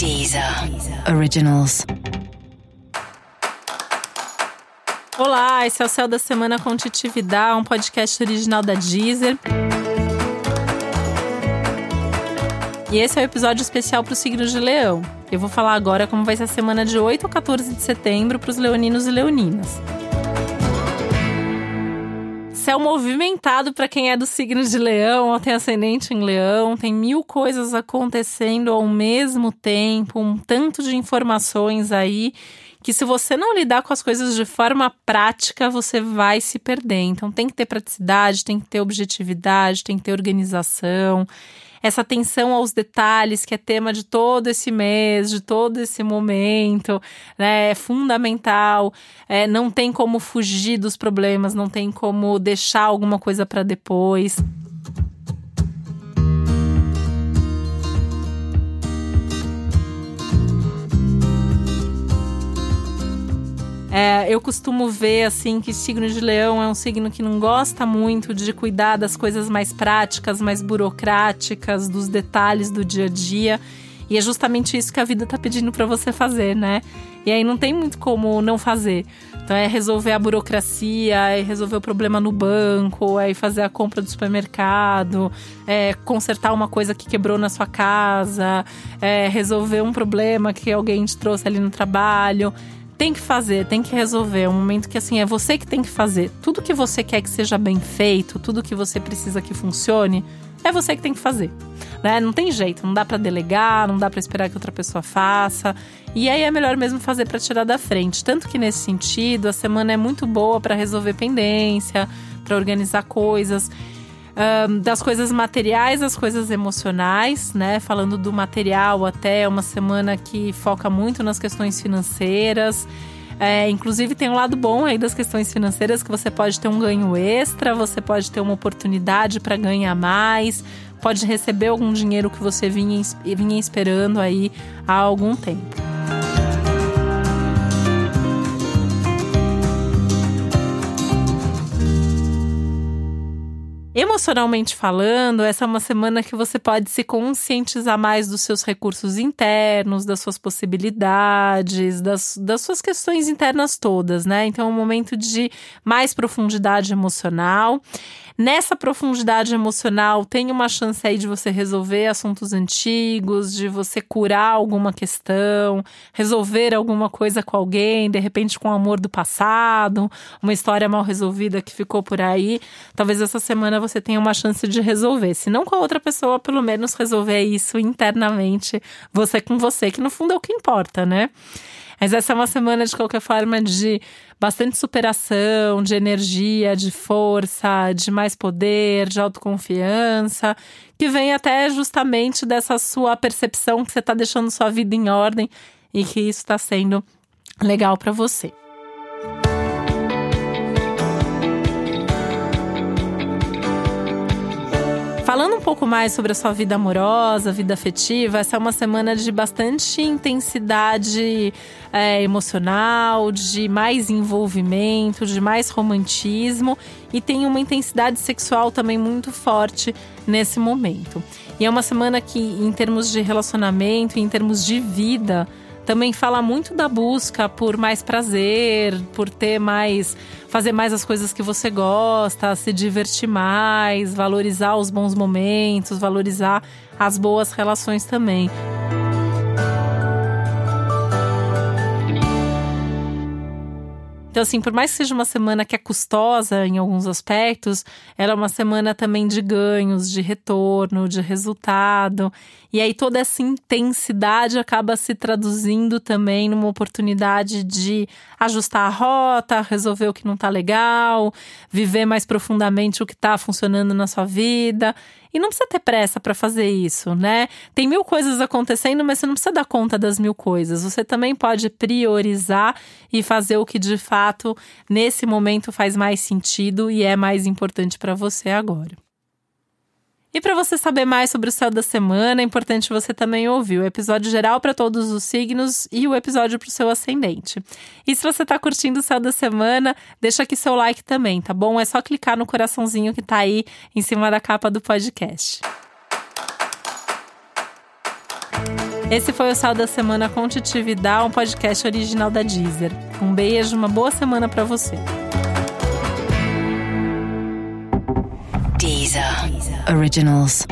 Deezer Originals. Olá, esse é o Céu da Semana com Titividade, um podcast original da Deezer. E esse é o episódio especial para o signo de Leão. Eu vou falar agora como vai ser a semana de 8 a 14 de setembro para os leoninos e leoninas. Céu movimentado para quem é do signo de Leão ou tem ascendente em Leão, tem mil coisas acontecendo ao mesmo tempo, um tanto de informações aí que se você não lidar com as coisas de forma prática, você vai se perder. Então tem que ter praticidade, tem que ter objetividade, tem que ter organização essa atenção aos detalhes, que é tema de todo esse mês, de todo esse momento, né? É fundamental. É, não tem como fugir dos problemas, não tem como deixar alguma coisa para depois. É, eu costumo ver assim que signo de leão é um signo que não gosta muito de cuidar das coisas mais práticas, mais burocráticas, dos detalhes do dia a dia. E é justamente isso que a vida tá pedindo para você fazer, né? E aí não tem muito como não fazer. Então é resolver a burocracia, é resolver o problema no banco, é fazer a compra do supermercado, é consertar uma coisa que quebrou na sua casa, é resolver um problema que alguém te trouxe ali no trabalho tem que fazer, tem que resolver. É um momento que assim é você que tem que fazer. Tudo que você quer que seja bem feito, tudo que você precisa que funcione, é você que tem que fazer. Né? Não tem jeito, não dá para delegar, não dá para esperar que outra pessoa faça. E aí é melhor mesmo fazer para tirar da frente. Tanto que nesse sentido, a semana é muito boa para resolver pendência, para organizar coisas das coisas materiais às coisas emocionais, né? Falando do material até uma semana que foca muito nas questões financeiras. É, inclusive tem um lado bom aí das questões financeiras que você pode ter um ganho extra, você pode ter uma oportunidade para ganhar mais, pode receber algum dinheiro que você vinha, vinha esperando aí há algum tempo. Emocionalmente falando, essa é uma semana que você pode se conscientizar mais dos seus recursos internos, das suas possibilidades, das, das suas questões internas todas, né? Então é um momento de mais profundidade emocional. Nessa profundidade emocional, tem uma chance aí de você resolver assuntos antigos, de você curar alguma questão, resolver alguma coisa com alguém, de repente com o amor do passado, uma história mal resolvida que ficou por aí. Talvez essa semana você tenha uma chance de resolver. Se não com a outra pessoa, pelo menos resolver isso internamente, você com você, que no fundo é o que importa, né? Mas essa é uma semana, de qualquer forma, de bastante superação, de energia, de força, de mais poder, de autoconfiança, que vem até justamente dessa sua percepção que você está deixando sua vida em ordem e que isso está sendo legal para você. Falando um pouco mais sobre a sua vida amorosa, vida afetiva, essa é uma semana de bastante intensidade é, emocional, de mais envolvimento, de mais romantismo e tem uma intensidade sexual também muito forte nesse momento. E é uma semana que, em termos de relacionamento, em termos de vida, também fala muito da busca por mais prazer, por ter mais. fazer mais as coisas que você gosta, se divertir mais, valorizar os bons momentos, valorizar as boas relações também. Então, assim, por mais que seja uma semana que é custosa em alguns aspectos, ela é uma semana também de ganhos, de retorno, de resultado. E aí toda essa intensidade acaba se traduzindo também numa oportunidade de ajustar a rota, resolver o que não está legal, viver mais profundamente o que está funcionando na sua vida. E não precisa ter pressa para fazer isso, né? Tem mil coisas acontecendo, mas você não precisa dar conta das mil coisas. Você também pode priorizar e fazer o que de fato nesse momento faz mais sentido e é mais importante para você agora. E para você saber mais sobre o céu da semana, é importante você também ouvir o episódio geral para todos os signos e o episódio para o seu ascendente. E se você está curtindo o céu da semana, deixa aqui seu like também, tá bom? É só clicar no coraçãozinho que está aí em cima da capa do podcast. Esse foi o Sal da Semana com Titividade, um podcast original da Deezer. Um beijo, uma boa semana para você. Deezer. Originals.